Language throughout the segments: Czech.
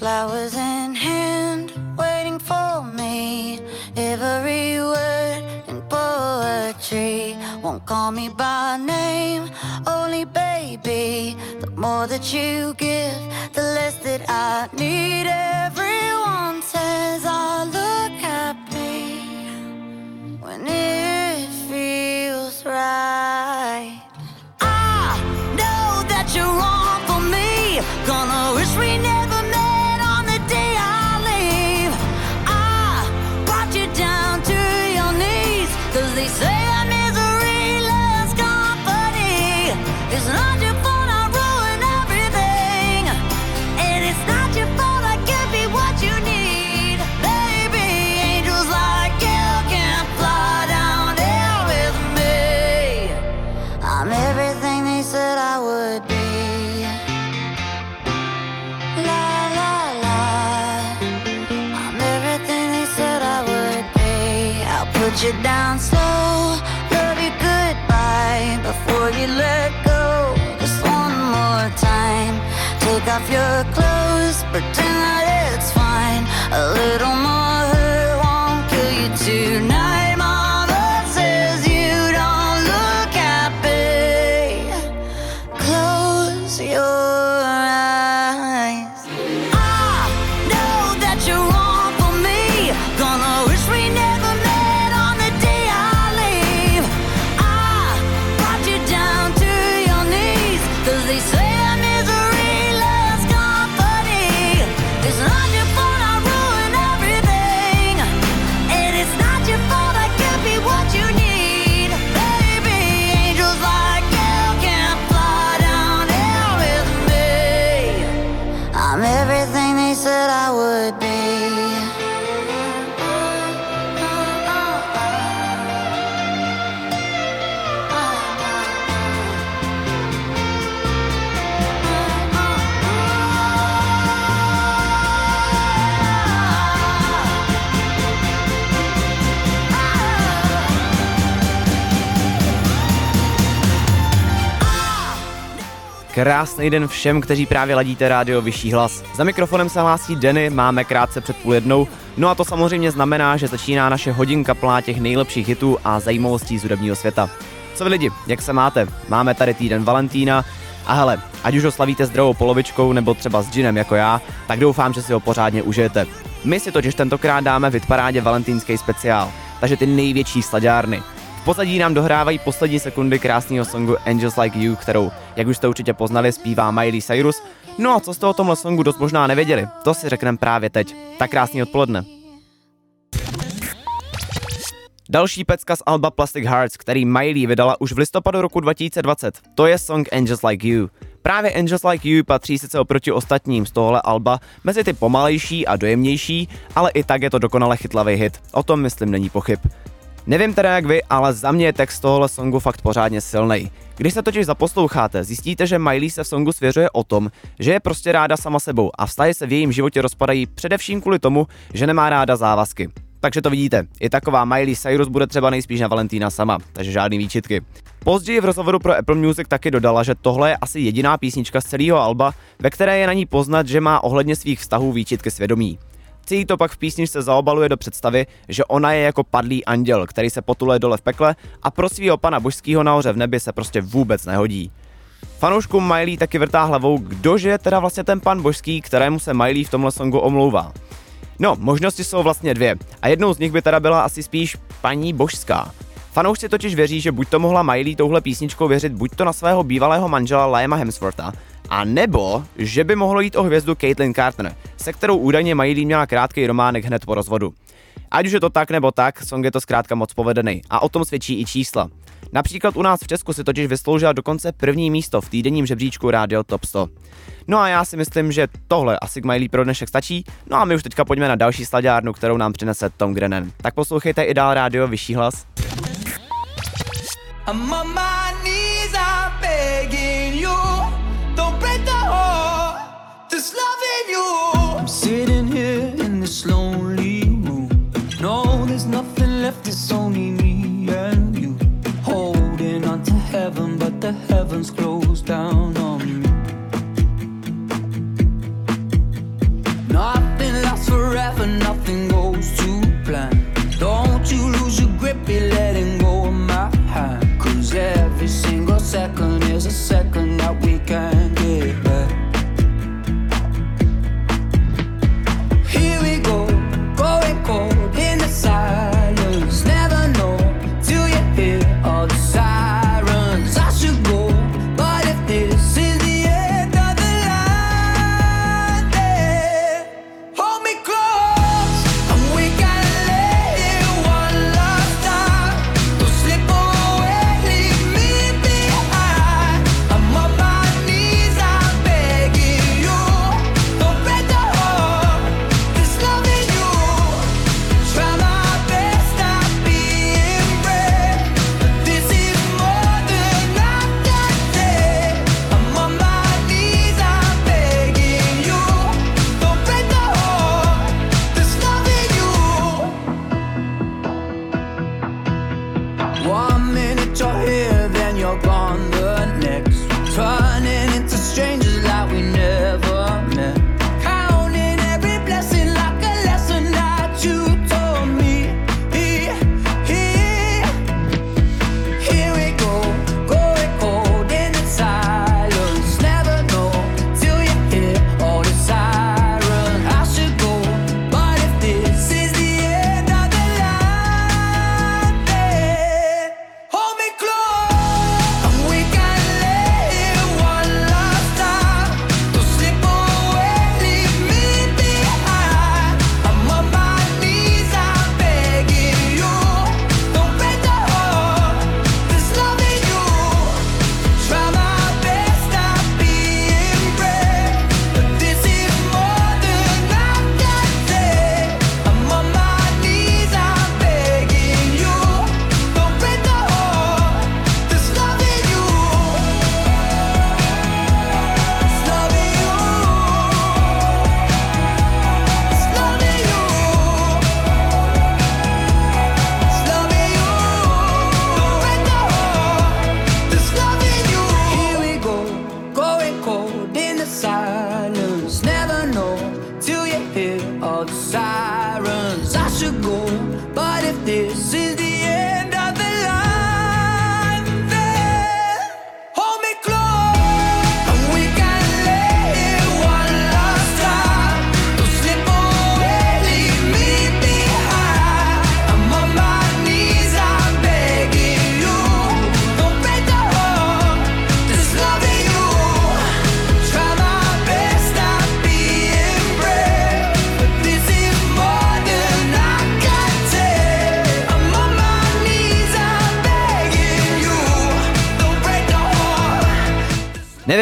flowers in hand, waiting for me. Every word in poetry won't call me by name, only baby. The more that you give, the less that I need. Everyone says I look Krásný den všem, kteří právě ladíte rádio Vyšší hlas. Za mikrofonem se hlásí Denny, máme krátce před půl jednou. No a to samozřejmě znamená, že začíná naše hodinka plná těch nejlepších hitů a zajímavostí z hudebního světa. Co vy lidi, jak se máte? Máme tady týden Valentína a hele, ať už ho slavíte zdravou polovičkou nebo třeba s džinem jako já, tak doufám, že si ho pořádně užijete. My si totiž tentokrát dáme v hitparádě valentýnský speciál, takže ty největší slaďárny. V pozadí nám dohrávají poslední sekundy krásného songu Angels Like You, kterou, jak už jste určitě poznali, zpívá Miley Cyrus. No a co jste o tomhle songu dost možná nevěděli, to si řekneme právě teď. Tak krásný odpoledne. Další pecka z Alba Plastic Hearts, který Miley vydala už v listopadu roku 2020, to je song Angels Like You. Právě Angels Like You patří sice oproti ostatním z tohohle alba mezi ty pomalejší a dojemnější, ale i tak je to dokonale chytlavý hit, o tom myslím není pochyb. Nevím teda jak vy, ale za mě je text tohohle songu fakt pořádně silný. Když se totiž zaposloucháte, zjistíte, že Miley se v songu svěřuje o tom, že je prostě ráda sama sebou a vztahy se v jejím životě rozpadají především kvůli tomu, že nemá ráda závazky. Takže to vidíte, i taková Miley Cyrus bude třeba nejspíš na Valentína sama, takže žádný výčitky. Později v rozhovoru pro Apple Music taky dodala, že tohle je asi jediná písnička z celého alba, ve které je na ní poznat, že má ohledně svých vztahů výčitky svědomí. Celý to pak v písničce zaobaluje do představy, že ona je jako padlý anděl, který se potuluje dole v pekle a pro svého pana božského nahoře v nebi se prostě vůbec nehodí. Fanouškům Miley taky vrtá hlavou, kdože je teda vlastně ten pan božský, kterému se Miley v tomhle songu omlouvá. No, možnosti jsou vlastně dvě a jednou z nich by teda byla asi spíš paní božská. Fanoušci totiž věří, že buď to mohla Miley touhle písničkou věřit buď to na svého bývalého manžela Liama Hemswortha, a nebo, že by mohlo jít o hvězdu Caitlyn Carter, se kterou údajně Miley měla krátký románek hned po rozvodu. Ať už je to tak nebo tak, song je to zkrátka moc povedený a o tom svědčí i čísla. Například u nás v Česku si totiž vysloužila dokonce první místo v týdenním žebříčku Radio Top 100. No a já si myslím, že tohle asi k Miley pro dnešek stačí, no a my už teďka pojďme na další slaďárnu, kterou nám přinese Tom Grennan. Tak poslouchejte i dál rádio Vyšší hlas. I'm on my knees, I'm begging you. You. I'm sitting here in this lonely room. No, there's nothing left, it's only me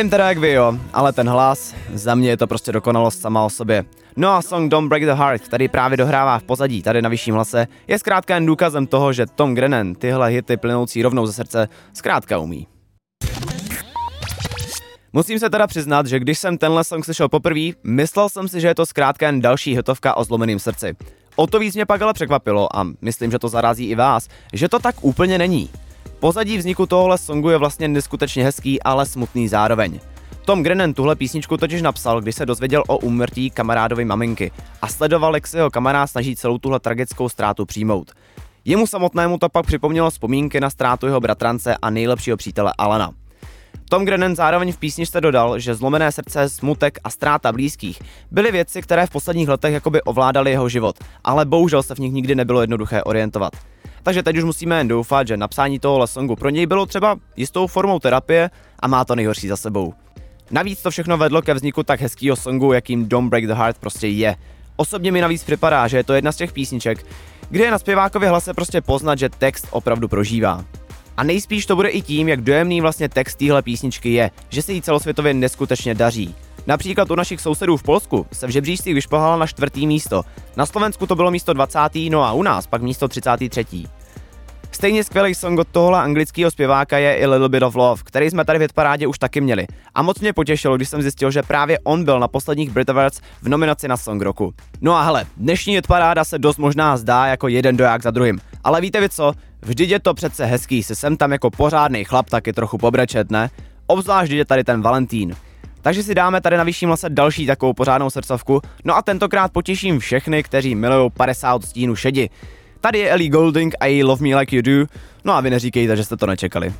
Nevím teda jak vy jo, ale ten hlas, za mě je to prostě dokonalost sama o sobě. No a song Don't Break the Heart, který právě dohrává v pozadí tady na vyšším hlase, je zkrátka jen důkazem toho, že Tom Grennan tyhle hity plynoucí rovnou ze srdce zkrátka umí. Musím se teda přiznat, že když jsem tenhle song slyšel poprvé, myslel jsem si, že je to zkrátka jen další hitovka o zlomeném srdci. O to víc mě pak ale překvapilo a myslím, že to zarazí i vás, že to tak úplně není. Pozadí vzniku tohohle songu je vlastně neskutečně hezký, ale smutný zároveň. Tom Grennan tuhle písničku totiž napsal, když se dozvěděl o úmrtí kamarádovy maminky a sledoval, jak se jeho kamarád snaží celou tuhle tragickou ztrátu přijmout. Jemu samotnému to pak připomnělo vzpomínky na ztrátu jeho bratrance a nejlepšího přítele Alana. Tom Grennan zároveň v písničce dodal, že zlomené srdce, smutek a ztráta blízkých byly věci, které v posledních letech jakoby ovládaly jeho život, ale bohužel se v nich nikdy nebylo jednoduché orientovat. Takže teď už musíme jen doufat, že napsání tohohle songu pro něj bylo třeba jistou formou terapie a má to nejhorší za sebou. Navíc to všechno vedlo ke vzniku tak hezkého songu, jakým Don't Break the Heart prostě je. Osobně mi navíc připadá, že je to jedna z těch písniček, kde je na zpěvákově hlase prostě poznat, že text opravdu prožívá. A nejspíš to bude i tím, jak dojemný vlastně text téhle písničky je, že se jí celosvětově neskutečně daří. Například u našich sousedů v Polsku se v žebříčcích vyšplhala na čtvrtý místo, na Slovensku to bylo místo 20. no a u nás pak místo 33. Stejně skvělý song od tohohle anglického zpěváka je i Little Bit of Love, který jsme tady v hitparádě už taky měli. A moc mě potěšilo, když jsem zjistil, že právě on byl na posledních Brit Awards v nominaci na Song roku. No a hele, dnešní hitparáda se dost možná zdá jako jeden doják za druhým. Ale víte vy co? Vždyť je to přece hezký se sem tam jako pořádný chlap taky trochu pobrečet, ne? Obzvlášť, je tady ten Valentín. Takže si dáme tady na vyšším lese další takovou pořádnou srdcovku, no a tentokrát potěším všechny, kteří milují 50 odstínů šedi. Tady je Ellie Golding a její Love Me Like You Do, no a vy neříkejte, že jste to nečekali.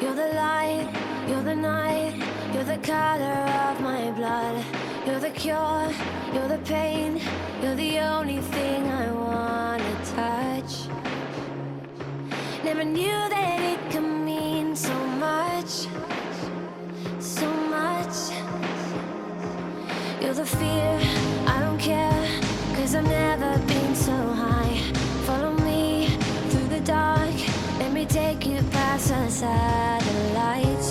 You're the light, you're the night, you're the color of my blood. You're the cure, you're the pain, you're the only thing I wanna touch. Never knew that it could mean so much, so much. You're the fear, I don't care, I've never been so high. Follow me through the dark, let me take you past the satellites.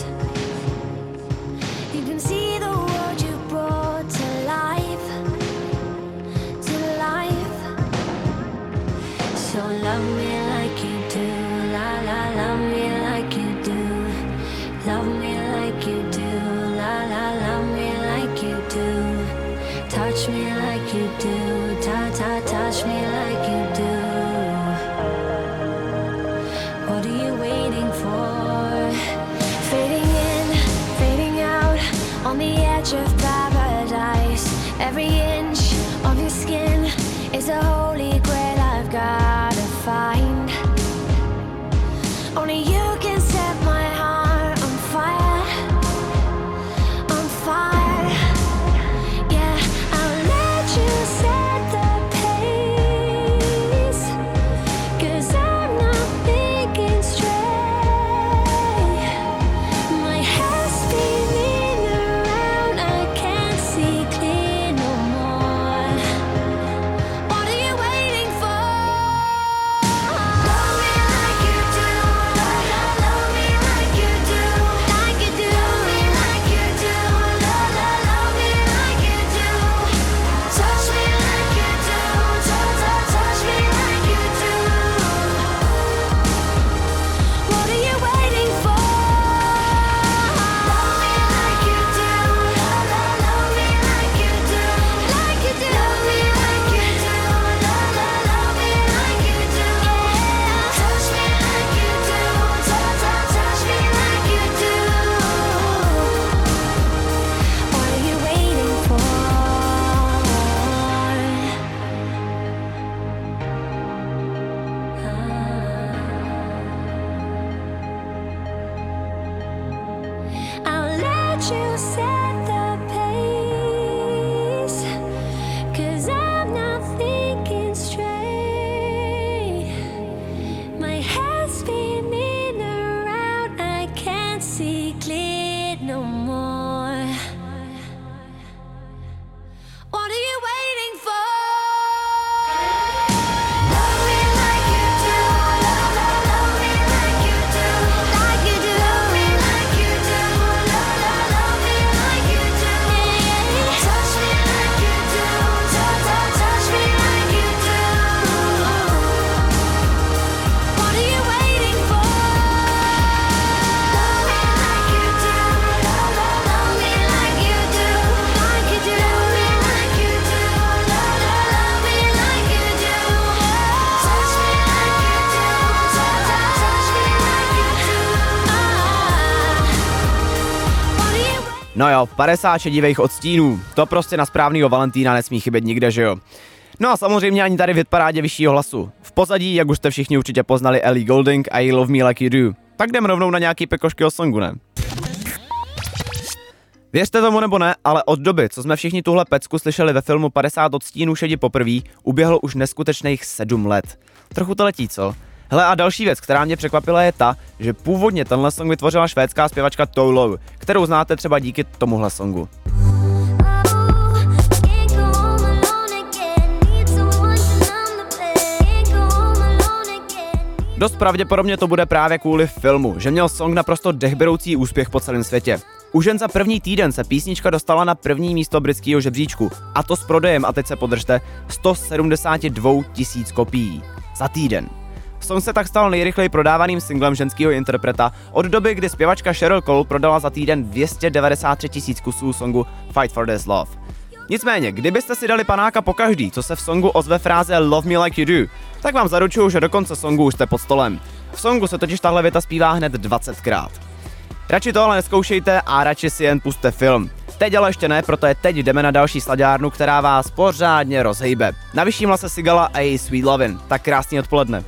touch me like you do. What are you waiting for? Fading in, fading out, on the edge of paradise. Every Jo, 50 šedivých odstínů. To prostě na správnýho Valentína nesmí chybět nikde, že jo? No a samozřejmě ani tady v hitparádě vyššího hlasu. V pozadí, jak už jste všichni určitě poznali Ellie Golding a I Love Me Like You Do. Tak jdem rovnou na nějaký pekošky o songu, ne? Věřte tomu nebo ne, ale od doby, co jsme všichni tuhle pecku slyšeli ve filmu 50 odstínů šedi poprvé, uběhlo už neskutečných 7 let. Trochu to letí, co? Hele a další věc, která mě překvapila je ta, že původně tenhle song vytvořila švédská zpěvačka Tolo, kterou znáte třeba díky tomuhle songu. Dost pravděpodobně to bude právě kvůli filmu, že měl song naprosto dechberoucí úspěch po celém světě. Už jen za první týden se písnička dostala na první místo britského žebříčku, a to s prodejem, a teď se podržte, 172 tisíc kopií. Za týden. Song se tak stal nejrychleji prodávaným singlem ženského interpreta od doby, kdy zpěvačka Cheryl Cole prodala za týden 293 tisíc kusů songu Fight for This Love. Nicméně, kdybyste si dali panáka po každý, co se v songu ozve fráze Love me like you do, tak vám zaručuju, že do konce songu už jste pod stolem. V songu se totiž tahle věta zpívá hned 20krát. Radši to ale neskoušejte a radši si jen puste film. Teď ale ještě ne, proto je teď jdeme na další sladárnu, která vás pořádně rozhejbe. Na vyšším hlase Sigala a její Sweet Lovin'. Tak krásný odpoledne.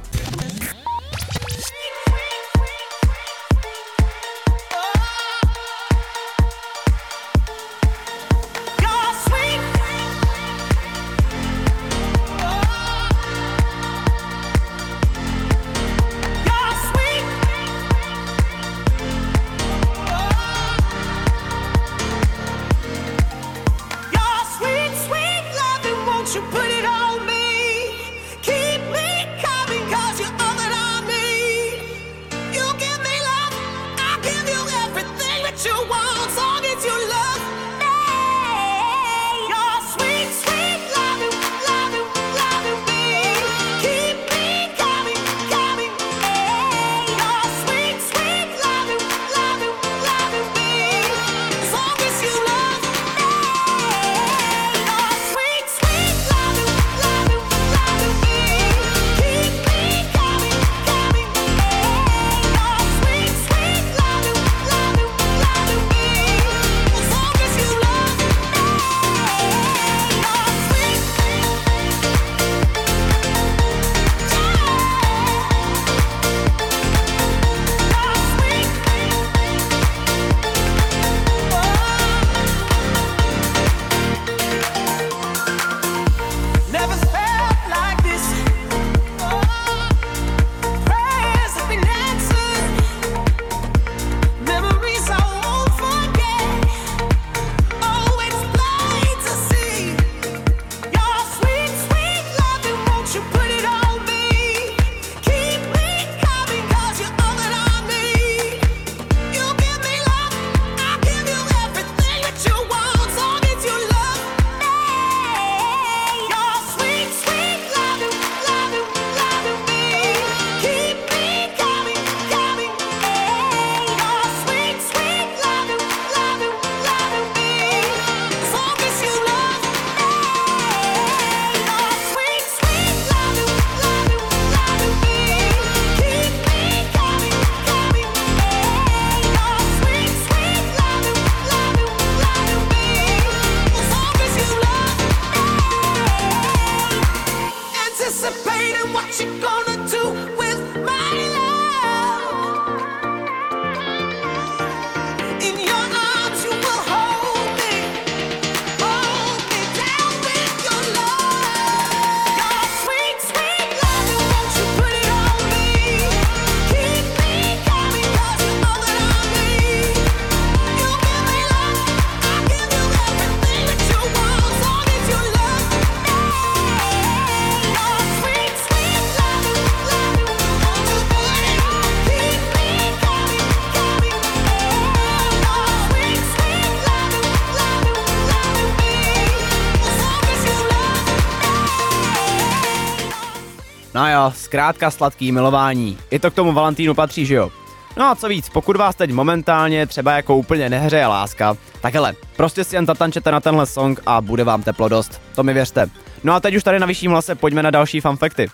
No jo, zkrátka sladký milování. I to k tomu Valentínu patří, že jo? No a co víc, pokud vás teď momentálně třeba jako úplně nehřeje láska, tak hele, prostě si jen zatančete na tenhle song a bude vám teplo dost. To mi věřte. No a teď už tady na vyšším hlase pojďme na další fanfekty.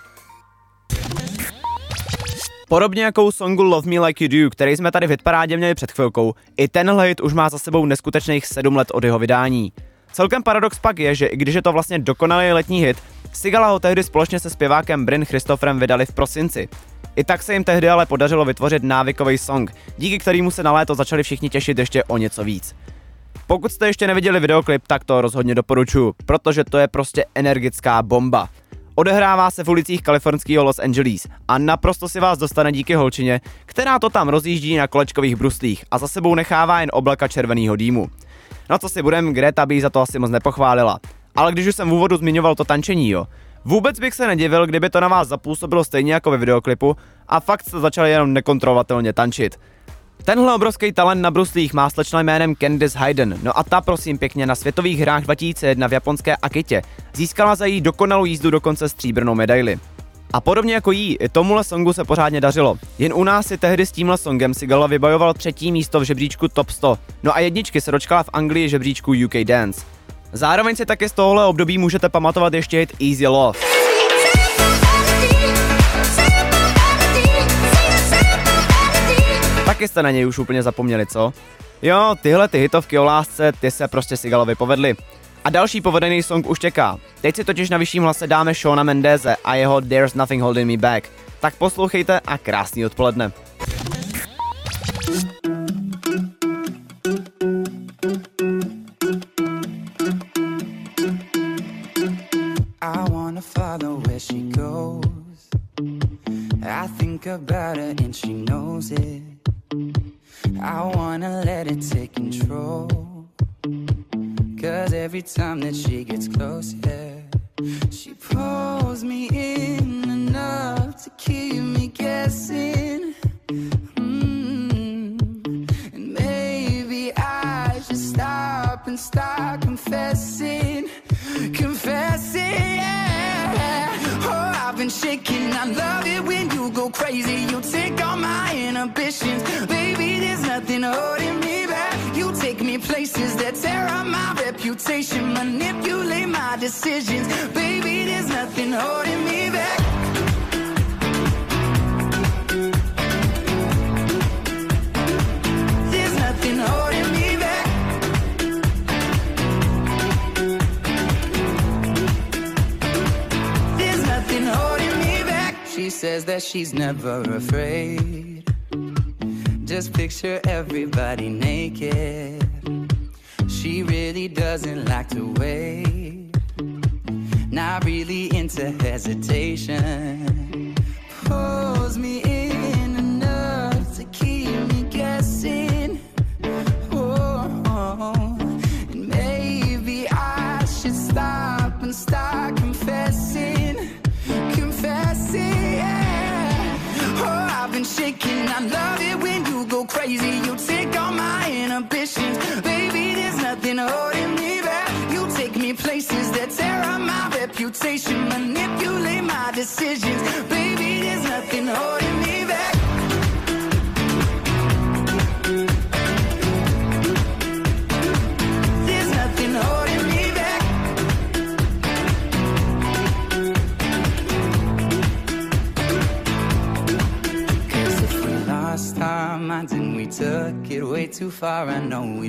Podobně jako u songu Love Me Like You Do, který jsme tady v hitparádě měli před chvilkou, i tenhle hit už má za sebou neskutečných 7 let od jeho vydání. Celkem paradox pak je, že i když je to vlastně dokonalý letní hit, Sigala ho tehdy společně se zpěvákem Bryn Christopherem vydali v prosinci. I tak se jim tehdy ale podařilo vytvořit návykový song, díky kterému se na léto začali všichni těšit ještě o něco víc. Pokud jste ještě neviděli videoklip, tak to rozhodně doporučuji, protože to je prostě energická bomba. Odehrává se v ulicích kalifornského Los Angeles a naprosto si vás dostane díky holčině, která to tam rozjíždí na kolečkových bruslích a za sebou nechává jen oblaka červeného dýmu. No co si budem, Greta by za to asi moc nepochválila. Ale když už jsem v úvodu zmiňoval to tančení, jo. Vůbec bych se nedivil, kdyby to na vás zapůsobilo stejně jako ve videoklipu a fakt jste začali jenom nekontrolovatelně tančit. Tenhle obrovský talent na bruslích má slečna jménem Candice Hayden, no a ta prosím pěkně na světových hrách 2001 v japonské Akitě získala za její dokonalou jízdu dokonce stříbrnou medaili. A podobně jako jí, i tomuhle songu se pořádně dařilo. Jen u nás si tehdy s tímhle songem Sigala vybojoval třetí místo v žebříčku Top 100, no a jedničky se dočkala v Anglii žebříčku UK Dance. Zároveň si taky z tohohle období můžete pamatovat ještě hit Easy Love. Taky jste na něj už úplně zapomněli, co? Jo, tyhle ty hitovky o lásce, ty se prostě Sigalovi povedly. A další povedený song už čeká. Teď si totiž na vyšším hlase dáme Shona Mendeze a jeho There's Nothing Holding Me Back. Tak poslouchejte a krásný odpoledne. I wanna let it take control. Cause every time that she gets close, yeah, she pulls me in enough to keep me guessing. Mm. And maybe I should stop and start confessing, confessing. Oh, I've been shaking. I love it when you go crazy. You take all my inhibitions, baby. There's nothing holding me take me places that tear up my reputation, manipulate my decisions, baby. There's nothing holding me back. There's nothing holding me back. There's nothing holding me back. She says that she's never afraid. Just picture everybody naked. She really doesn't like to wait. Not really into hesitation. Pulls me in manipulate my decisions, baby. There's nothing holding me back. There's nothing holding me if we lost our minds and we took it way too far. I know we'd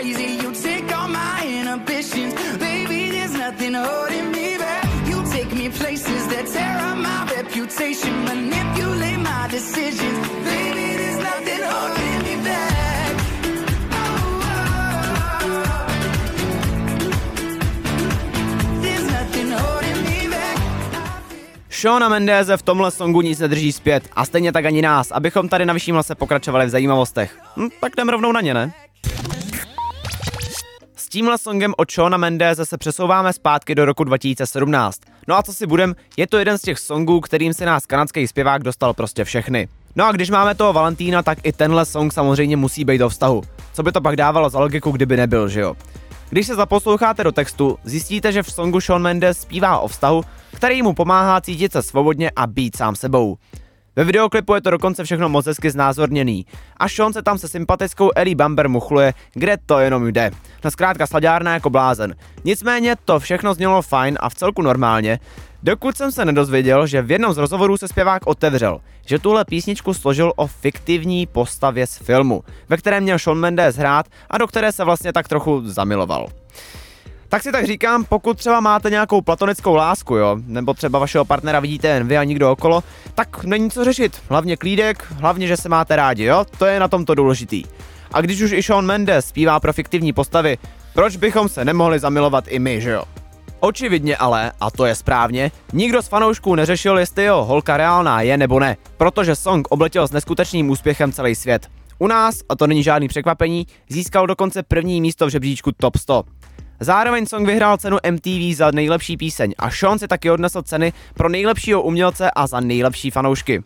crazy. You take all my inhibitions. Baby, there's nothing holding me back. You take me places that tear up my reputation. Manipulate my decisions. Baby, there's nothing holding me back. Shona Mendeze v tomhle songu nic nedrží zpět a stejně tak ani nás, abychom tady na vyšším lese pokračovali v zajímavostech. Hm, tak jdem rovnou na ně, ne? Tímhle songem od Shona Mendeze se přesouváme zpátky do roku 2017. No a co si budem, je to jeden z těch songů, kterým si nás kanadský zpěvák dostal prostě všechny. No a když máme toho Valentína, tak i tenhle song samozřejmě musí být do vztahu. Co by to pak dávalo za logiku, kdyby nebyl, že jo? Když se zaposloucháte do textu, zjistíte, že v songu Shawn Mendes zpívá o vztahu, který mu pomáhá cítit se svobodně a být sám sebou. Ve videoklipu je to dokonce všechno moc hezky znázorněný a Sean se tam se sympatickou Ellie Bamber muchluje, kde to jenom jde. No zkrátka sladárna jako blázen. Nicméně to všechno znělo fajn a v celku normálně, dokud jsem se nedozvěděl, že v jednom z rozhovorů se zpěvák otevřel, že tuhle písničku složil o fiktivní postavě z filmu, ve kterém měl Sean Mendes hrát a do které se vlastně tak trochu zamiloval. Tak si tak říkám, pokud třeba máte nějakou platonickou lásku, jo, nebo třeba vašeho partnera vidíte jen vy a nikdo okolo, tak není co řešit. Hlavně klídek, hlavně, že se máte rádi, jo, to je na tomto důležitý. A když už i Shawn Mendes zpívá pro fiktivní postavy, proč bychom se nemohli zamilovat i my, že jo? Očividně ale, a to je správně, nikdo z fanoušků neřešil, jestli jeho holka reálná je nebo ne, protože song obletěl s neskutečným úspěchem celý svět. U nás, a to není žádný překvapení, získal dokonce první místo v žebříčku Top 100. Zároveň song vyhrál cenu MTV za nejlepší píseň a Sean si taky odnesl ceny pro nejlepšího umělce a za nejlepší fanoušky.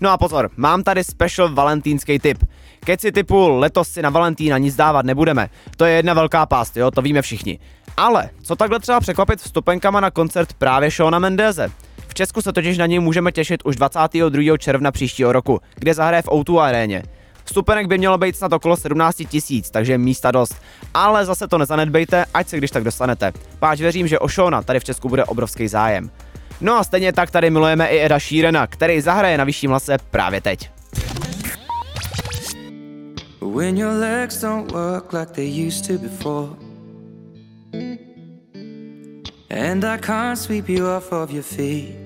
No a pozor, mám tady special valentýnský tip. Keci typu letos si na Valentína nic dávat nebudeme, to je jedna velká pást, jo, to víme všichni. Ale co takhle třeba překvapit vstupenkama na koncert právě Shona Mendeze? V Česku se totiž na něj můžeme těšit už 22. června příštího roku, kde zahraje v O2 aréně. Vstupenek by mělo být snad okolo 17 tisíc, takže místa dost. Ale zase to nezanedbejte, ať se když tak dostanete. Páč věřím, že o Shona tady v Česku bude obrovský zájem. No a stejně tak tady milujeme i Eda Sheerana, který zahraje na vyšším lase právě teď. When your legs don't work like they used to before. And I can't sweep you off of your feet.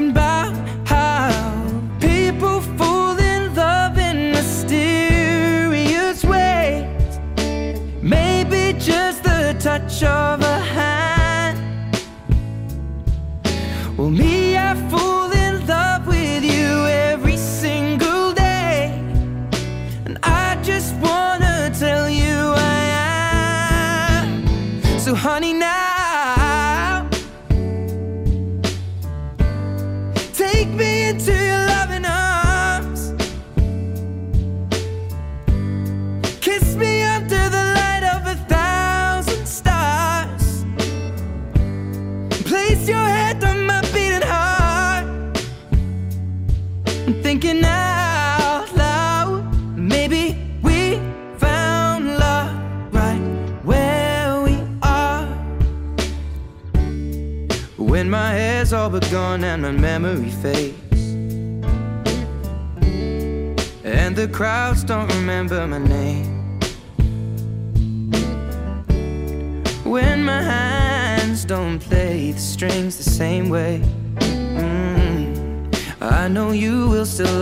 I'm about how people fall in love in mysterious ways. Maybe just the touch of a hand. Well, me, I fall in love with you every single day. And I just wanna tell you I am. So, honey, now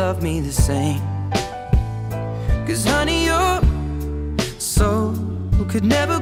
love me the same. Cause honey, your soul could never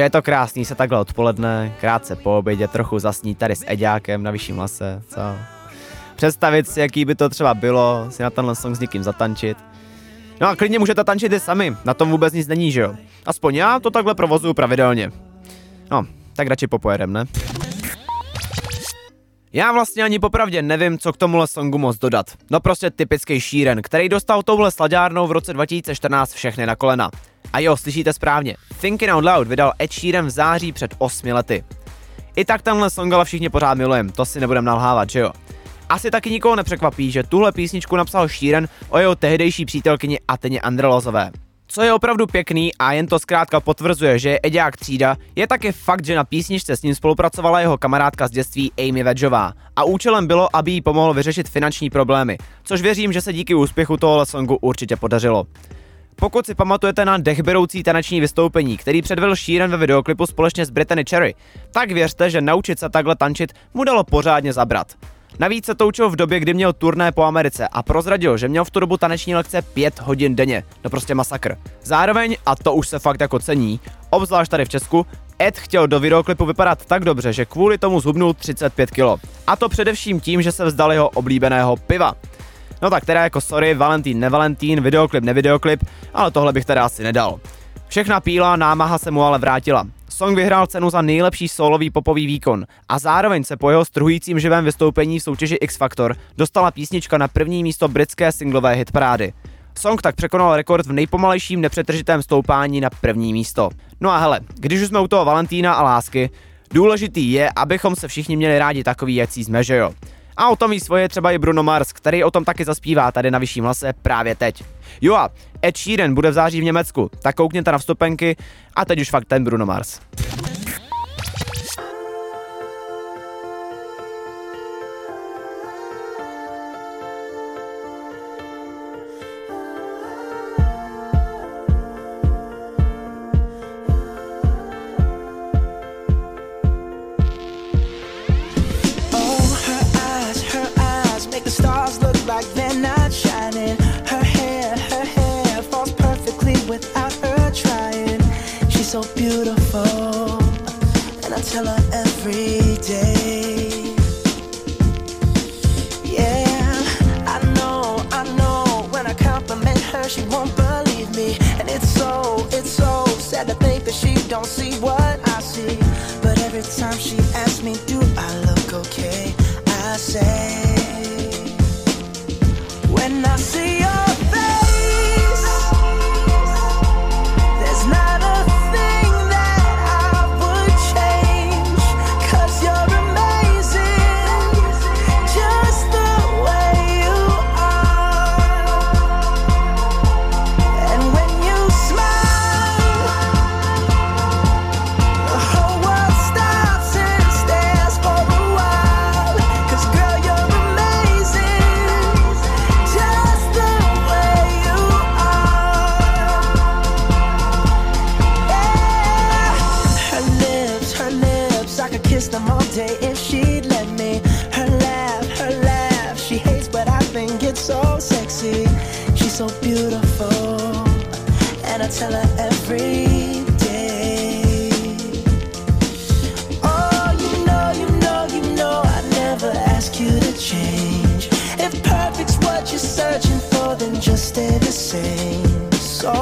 že je to krásný se takhle odpoledne, krátce po obědě, trochu zasnít tady s Eďákem na vyšším lase, co? Představit si, jaký by to třeba bylo, si na tenhle song s někým zatančit. No a klidně můžete tančit i sami, na tom vůbec nic není, že jo? Aspoň já to takhle provozuju pravidelně. No, tak radši popojedem, ne? Já vlastně ani popravdě nevím, co k tomuhle songu moc dodat. No prostě typický šíren, který dostal touhle sladárnou v roce 2014 všechny na kolena. A jo, slyšíte správně, Thinking Out Loud vydal Ed Sheeran v září před 8 lety. I tak tenhle song ale všichni pořád milujem, to si nebudem nalhávat, že jo? Asi taky nikoho nepřekvapí, že tuhle písničku napsal Sheeran o jeho tehdejší přítelkyni Ateně Andrelozové. Co je opravdu pěkný a jen to zkrátka potvrzuje, že je Eďák třída, je taky fakt, že na písničce s ním spolupracovala jeho kamarádka z dětství Amy Vedžová a účelem bylo, aby jí pomohl vyřešit finanční problémy, což věřím, že se díky úspěchu tohohle songu určitě podařilo. Pokud si pamatujete na dechberoucí taneční vystoupení, který předvedl Sheeran ve videoklipu společně s Brittany Cherry, tak věřte, že naučit se takhle tančit mu dalo pořádně zabrat. Navíc se toučil v době, kdy měl turné po Americe a prozradil, že měl v tu dobu taneční lekce 5 hodin denně. No prostě masakr. Zároveň, a to už se fakt jako cení, obzvlášť tady v Česku, Ed chtěl do videoklipu vypadat tak dobře, že kvůli tomu zhubnul 35 kg. A to především tím, že se vzdal jeho oblíbeného piva. No tak teda jako sorry, Valentín, nevalentín, videoklip, nevideoklip, ale tohle bych teda asi nedal. Všechna píla, námaha se mu ale vrátila. Song vyhrál cenu za nejlepší solový popový výkon a zároveň se po jeho strhujícím živém vystoupení v soutěži X Factor dostala písnička na první místo britské singlové hitparády. Song tak překonal rekord v nejpomalejším nepřetržitém stoupání na první místo. No a hele, když už jsme u toho Valentína a lásky, důležitý je, abychom se všichni měli rádi takový, jak jsme, že jo? A o tom ví svoje třeba i Bruno Mars, který o tom taky zaspívá tady na vyšším hlase právě teď. Jo a Ed Sheeran bude v září v Německu, tak koukněte na vstupenky a teď už fakt ten Bruno Mars. Could kiss them all day if she'd let me. Her laugh, her laugh, she hates, but I think it's so sexy. She's so beautiful, and I tell her every day. Oh, you know, you know, you know, I never ask you to change. If perfect's what you're searching for, then just stay the same. So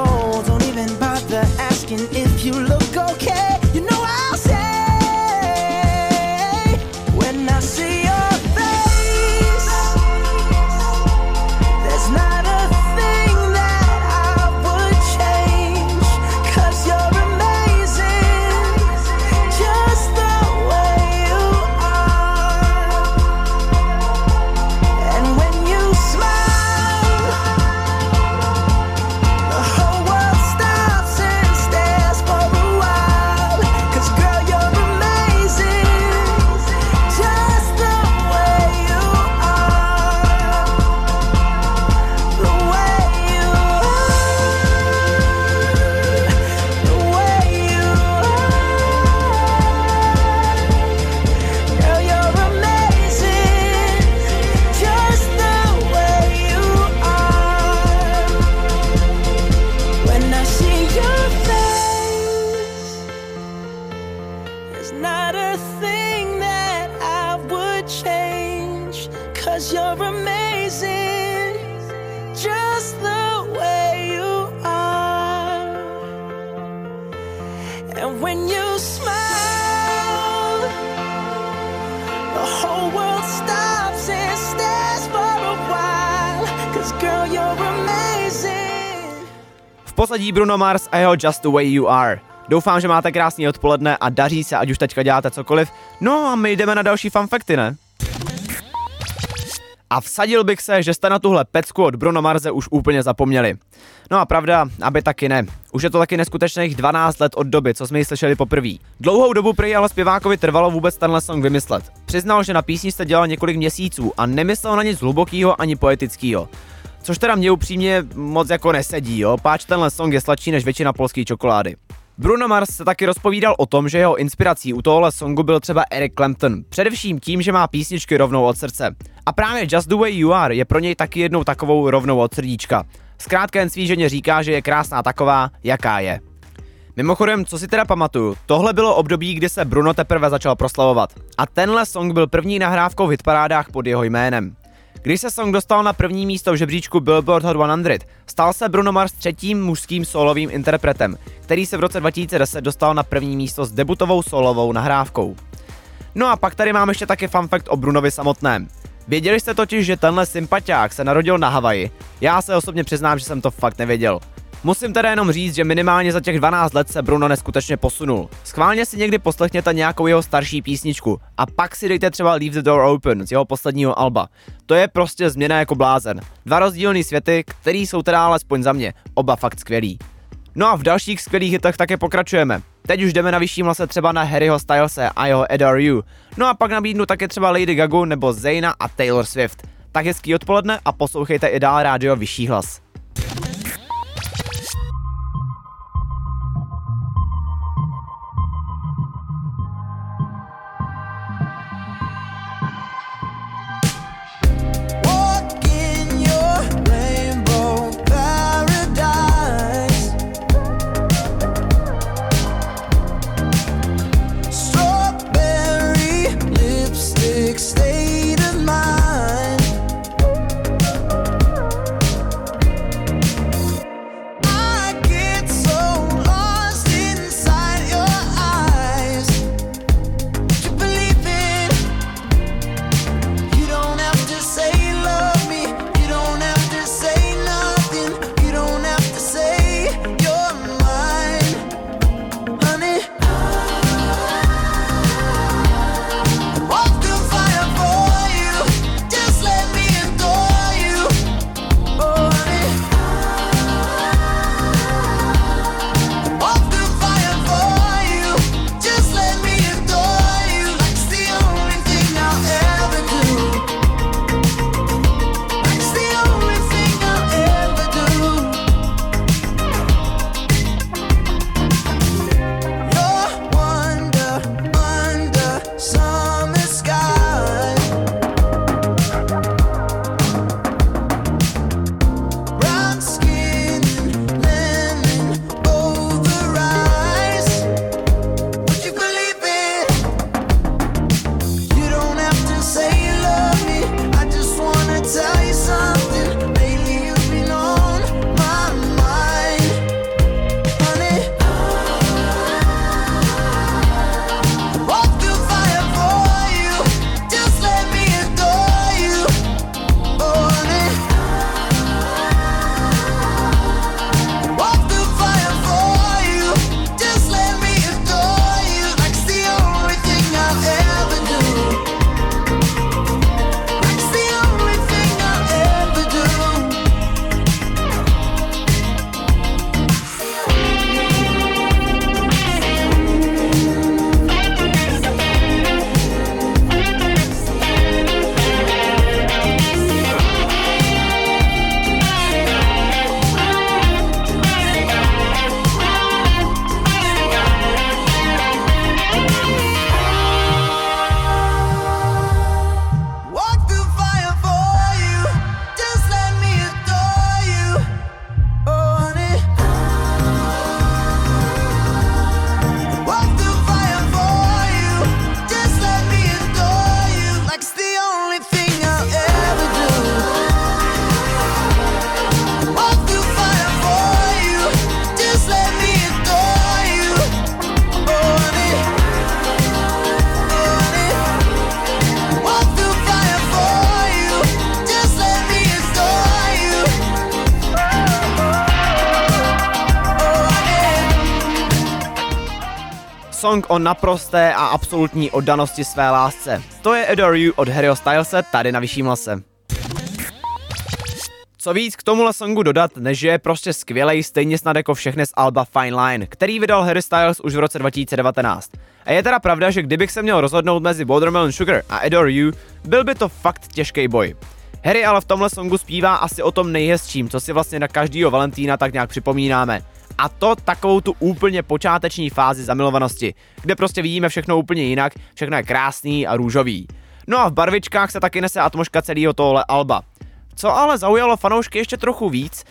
And when you smile, the whole world stops and stares for a while. Cause girl, you're amazing. V pozadí Bruno Mars a jeho Just the Way You Are. Doufám, že máte krásný odpoledne a daří se, ať už teďka děláte cokoliv. No a my jdeme na další fanfakty, ne? A vsadil bych se, že jste na tuhle pecku od Bruno Marze už úplně zapomněli. No a pravda, aby taky ne. Už je to taky neskutečných 12 let od doby, co jsme ji slyšeli poprvé. Dlouhou dobu prý ale zpěvákovi trvalo vůbec tenhle song vymyslet. Přiznal, že na písničce dělal několik měsíců a nemyslel na nic hlubokého ani poetického. Což teda mě upřímně moc jako nesedí, jo, páč tenhle song je sladší než většina polské čokolády. Bruno Mars se taky rozpovídal o tom, že jeho inspirací u tohohle songu byl třeba Eric Clapton, především tím, že má písničky rovnou od srdce. A právě Just the Way You Are je pro něj taky jednou takovou rovnou od srdíčka. Zkrátka jen svý ženě říká, že je krásná taková, jaká je. Mimochodem, co si teda pamatuju, tohle bylo období, kdy se Bruno teprve začal proslavovat. A tenhle song byl první nahrávkou v hitparádách pod jeho jménem. Když se song dostal na první místo v žebříčku Billboard Hot 100, stal se Bruno Mars třetím mužským solovým interpretem, který se v roce 2010 dostal na první místo s debutovou solovou nahrávkou. No a pak tady mám ještě taky fun fact o Brunovi samotném. Věděli jste totiž, že tenhle sympatiák se narodil na Havaji? Já se osobně přiznám, že jsem to fakt nevěděl. Musím teda jenom říct, že minimálně za těch 12 let se Bruno neskutečně posunul. Schválně si někdy poslechněte nějakou jeho starší písničku a pak si dejte třeba Leave the Door Open z jeho posledního alba. To je prostě změna jako blázen. Dva rozdílné světy, který jsou teda alespoň za mě oba fakt skvělý. No a v dalších skvělých hitech také pokračujeme. Teď už jdeme na vyšším lase třeba na Harryho Stylese a jeho You. No a pak nabídnu také třeba Lady Gaga nebo Zayna a Taylor Swift. Tak hezký odpoledne a poslouchejte i dál rádio Vyšší hlas. Song o naprosté a absolutní oddanosti své lásce. To je Adore You od Harryho Stylese tady na Vyšším lase. Co víc k tomuhle songu dodat, než je prostě skvělej, stejně snad jako všechny z Alba Fine Line, který vydal Harry Styles už v roce 2019. A je teda pravda, že kdybych se měl rozhodnout mezi Watermelon Sugar a Adore You, byl by to fakt těžký boj. Harry ale v tomhle songu zpívá asi o tom nejhezčím, co si vlastně na každýho Valentína tak nějak připomínáme. A to takovou tu úplně počáteční fázi zamilovanosti, kde prostě vidíme všechno úplně jinak, všechno je krásný a růžový. No a v barvičkách se taky nese atmosféra celého tohle alba. Co ale zaujalo fanoušky ještě trochu víc,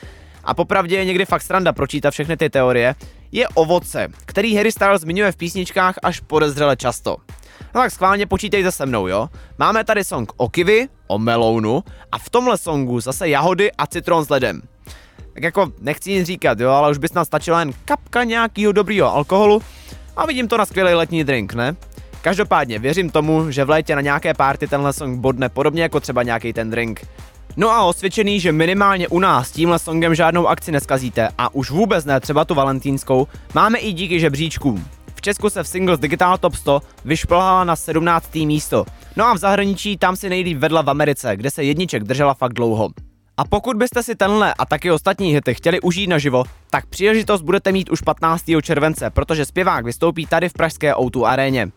a popravdě je někdy fakt sranda pročítat všechny ty teorie, je ovoce, který Harry Styles zmiňuje v písničkách až podezřele často. No tak schválně počítejte se mnou, jo. Máme tady song o kiwi, o melounu a v tomhle songu zase jahody a citron s ledem. Tak jako nechci nic říkat, jo, ale už by snad stačila jen kapka nějakého dobrýho alkoholu a vidím to na skvělý letní drink, ne? Každopádně věřím tomu, že v létě na nějaké párty tenhle song bodne podobně jako třeba nějaký ten drink. No a osvědčený, že minimálně u nás tímhle songem žádnou akci neskazíte a už vůbec ne třeba tu valentínskou, máme i díky žebříčkům. V Česku se v Singles Digital Top 100 vyšplhala na 17. místo. No a v zahraničí tam si nejlíp vedla v Americe, kde se jedniček držela fakt dlouho. A pokud byste si tenhle a taky ostatní hity chtěli užít naživo, tak příležitost budete mít už 15. července, protože zpěvák vystoupí tady v pražské O2 aréně.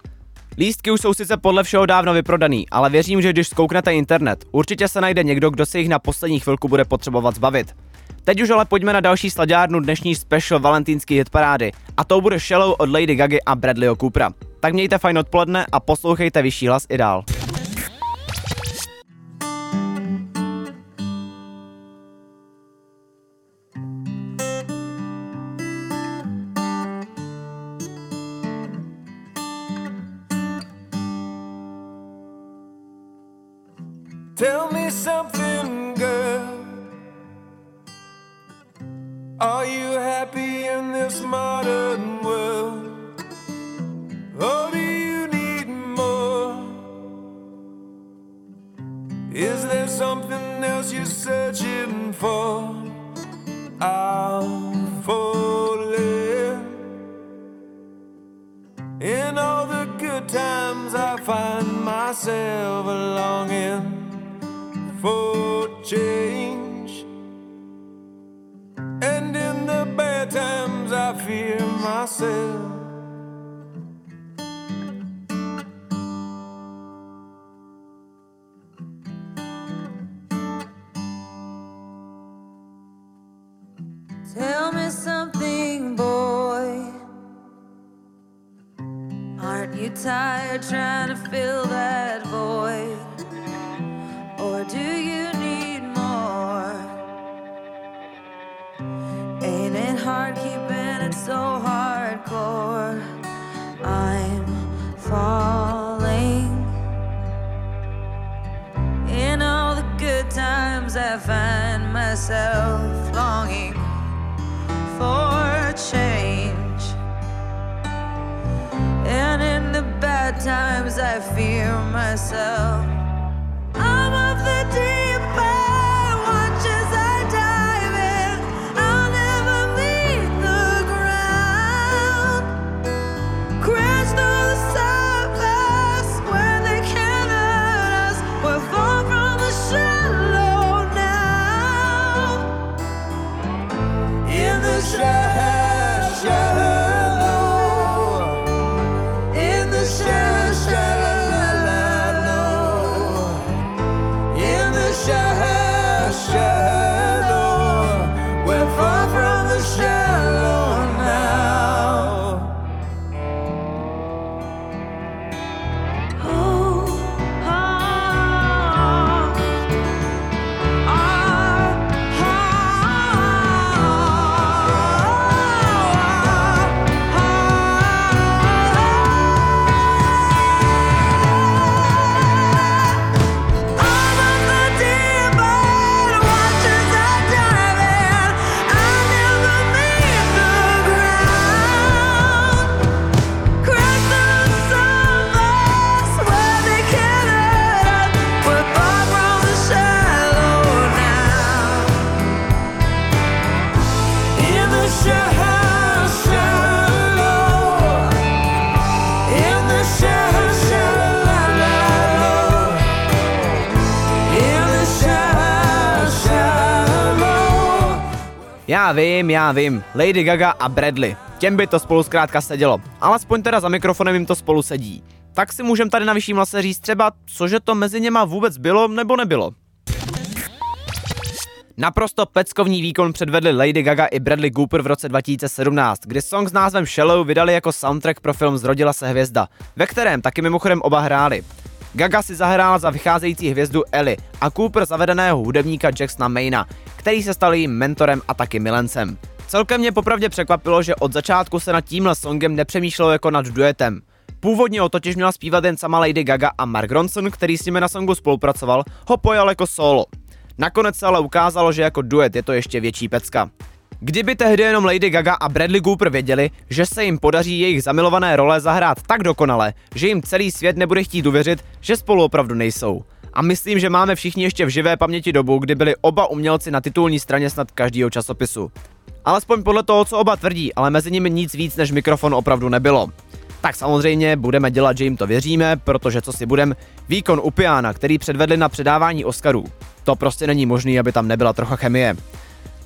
Lístky už jsou sice podle všeho dávno vyprodaný, ale věřím, že když zkouknete internet, určitě se najde někdo, kdo se jich na poslední chvilku bude potřebovat zbavit. Teď už ale pojďme na další sladárnu dnešní special valentýnský hitparády a to bude Shallow od Lady Gagy a Bradleyho Coopera. Tak mějte fajn odpoledne a poslouchejte vyšší hlas i dál. Myself longing for change. And in the bad times, I fear myself. Vím, já vím, Lady Gaga a Bradley. Těm by to spolu zkrátka sedělo. Alespoň teda za mikrofonem jim to spolu sedí. Tak si můžem tady na vyšším lase říct třeba, cože to mezi něma vůbec bylo nebo nebylo. Naprosto peckovní výkon předvedli Lady Gaga i Bradley Cooper v roce 2017, kdy song s názvem Shallow vydali jako soundtrack pro film Zrodila se hvězda, ve kterém taky mimochodem oba hráli. Gaga si zahrál za vycházející hvězdu Ellie a Cooper zavedeného hudebníka Jacksona Mayna, který se stal jejím mentorem a taky milencem. Celkem mě popravdě překvapilo, že od začátku se nad tímhle songem nepřemýšlelo jako nad duetem. Původně ho totiž měla zpívat jen sama Lady Gaga a Mark Ronson, který s nimi na songu spolupracoval, ho pojal jako solo. Nakonec se ale ukázalo, že jako duet je to ještě větší pecka. Kdyby tehdy jenom Lady Gaga a Bradley Cooper věděli, že se jim podaří jejich zamilované role zahrát tak dokonale, že jim celý svět nebude chtít uvěřit, že spolu opravdu nejsou. A myslím, že máme všichni ještě v živé paměti dobu, kdy byli oba umělci na titulní straně snad každého časopisu. Alespoň podle toho, co oba tvrdí, ale mezi nimi nic víc než mikrofon opravdu nebylo. Tak samozřejmě budeme dělat, že jim to věříme, protože co si budem, výkon Upiana, který předvedli na předávání Oscarů. To prostě není možný, aby tam nebyla trocha chemie.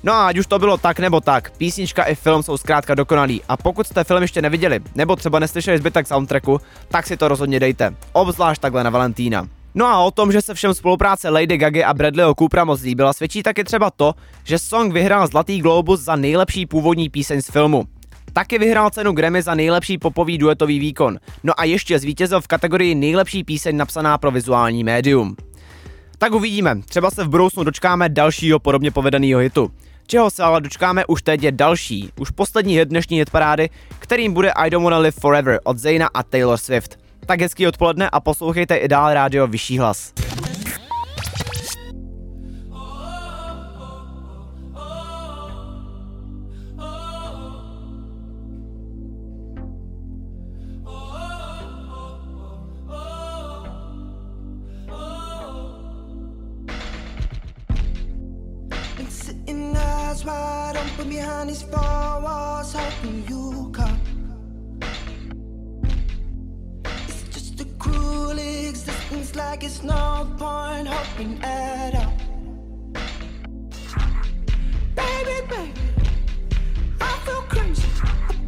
No a ať už to bylo tak nebo tak, písnička i film jsou zkrátka dokonalý a pokud jste film ještě neviděli, nebo třeba neslyšeli zbytek soundtracku, tak si to rozhodně dejte, obzvlášť takhle na Valentína. No a o tom, že se všem spolupráce Lady Gaga a Bradleyho Coopera moc líbila, svědčí taky třeba to, že song vyhrál Zlatý globus za nejlepší původní píseň z filmu. Taky vyhrál cenu Grammy za nejlepší popový duetový výkon. No a ještě zvítězil v kategorii nejlepší píseň napsaná pro vizuální médium. Tak uvidíme, třeba se v budoucnu dočkáme dalšího podobně povedeného hitu. Čeho se ale dočkáme už teď je další, už poslední hit dnešní hitparády, kterým bude I Don't Wanna Live Forever od Zayna a Taylor Swift. Tak hezký odpoledne a poslouchejte i dál rádio Vyšší hlas. Sitting eyes wide open behind these four walls, hoping you come. It's just a cruel existence, like it's no point hoping at all. Baby, baby, I feel crazy.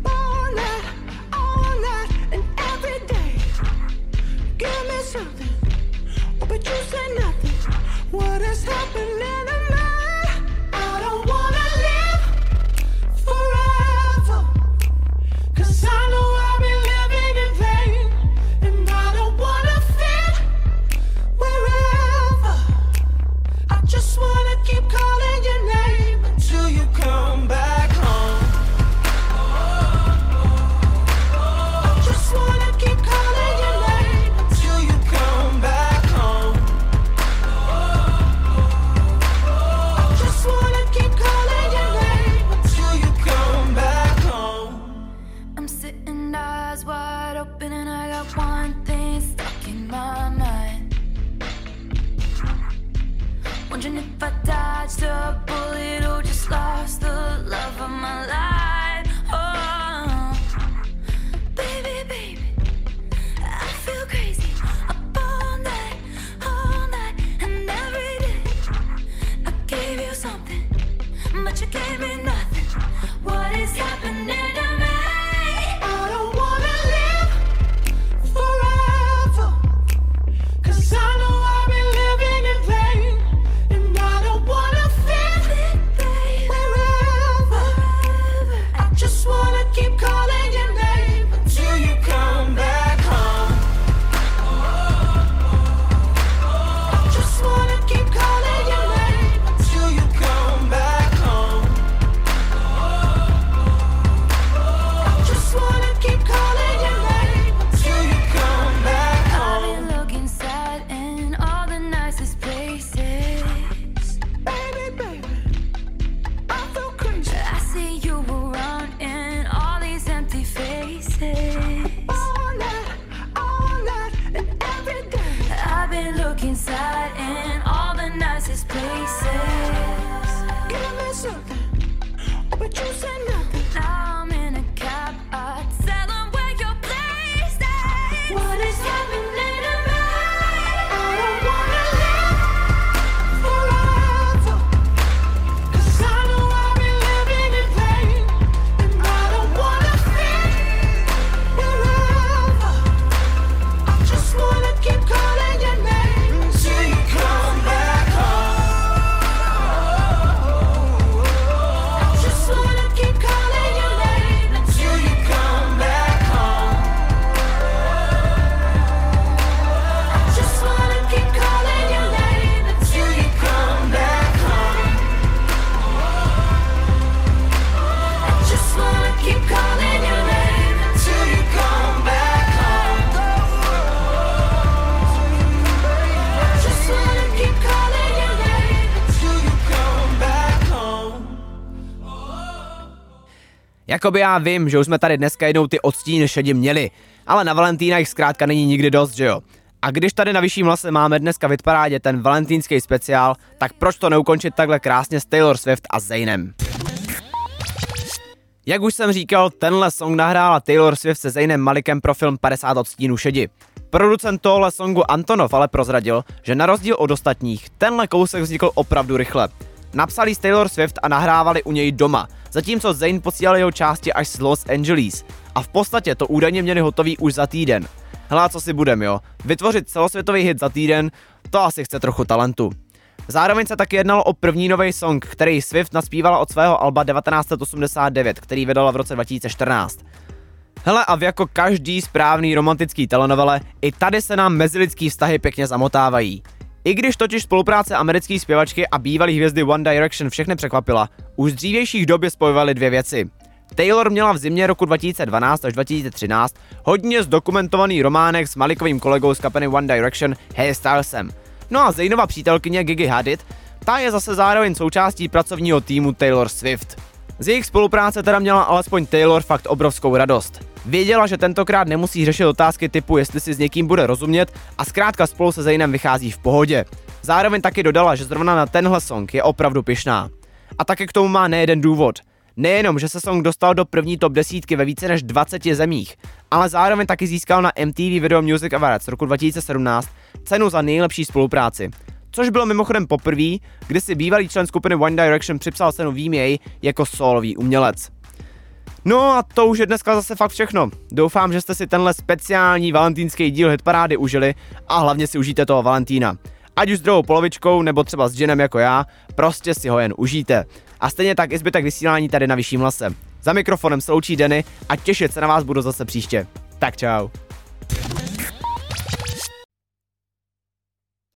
All night, all night, and every day. Give me something, but you say nothing. What is happening look inside in all the nicest places. Give me something. But you said no. Jakoby já vím, že už jsme tady dneska jednou ty odstíny šedi měli, ale na Valentína jich zkrátka není nikdy dost, že jo? A když tady na vyšším lase máme dneska v hitparádě ten valentýnský speciál, tak proč to neukončit takhle krásně s Taylor Swift a Zaynem? Jak už jsem říkal, tenhle song nahrála Taylor Swift se Zaynem Malikem pro film 50 odstínů šedi. Producent tohle songu Antonov ale prozradil, že na rozdíl od ostatních, tenhle kousek vznikl opravdu rychle. Napsali s Taylor Swift a nahrávali u něj doma, zatímco Zayn posílal jeho části až z Los Angeles. A v podstatě to údajně měli hotový už za týden. Hele, co si budem, jo? Vytvořit celosvětový hit za týden, to asi chce trochu talentu. Zároveň se taky jednalo o první nový song, který Swift naspívala od svého alba 1989, který vydala v roce 2014. Hele a v jako každý správný romantický telenovele, i tady se nám mezilidský vztahy pěkně zamotávají. I když totiž spolupráce americké zpěvačky a bývalý hvězdy One Direction všechny překvapila, už z dřívějších dob je spojovaly dvě věci. Taylor měla v zimě roku 2012 až 2013 hodně zdokumentovaný románek s Malikovým kolegou z kapely One Direction Harry Stylesem. No a Zaynova přítelkyně Gigi Hadid, ta je zase zároveň součástí pracovního týmu Taylor Swift. Z jejich spolupráce teda měla alespoň Taylor fakt obrovskou radost. Věděla, že tentokrát nemusí řešit otázky typu, jestli si s někým bude rozumět a zkrátka spolu se Zaynem vychází v pohodě. Zároveň taky dodala, že zrovna na tenhle song je opravdu pyšná. A také k tomu má nejeden důvod. Nejenom, že se song dostal do první top desítky ve více než 20 zemích, ale zároveň taky získal na MTV Video Music Awards roku 2017 cenu za nejlepší spolupráci. Což bylo mimochodem poprvé, kdy si bývalý člen skupiny One Direction připsal cenu VMA jako solový umělec. No a to už je dneska zase fakt všechno. Doufám, že jste si tenhle speciální valentýnský díl hitparády užili a hlavně si užijte toho Valentína. Ať už s druhou polovičkou nebo třeba s dženem jako já, prostě si ho jen užijte. A stejně tak i zbytek vysílání tady na vyšším lase. Za mikrofonem sloučí Denny a těšit se na vás budu zase příště. Tak čau.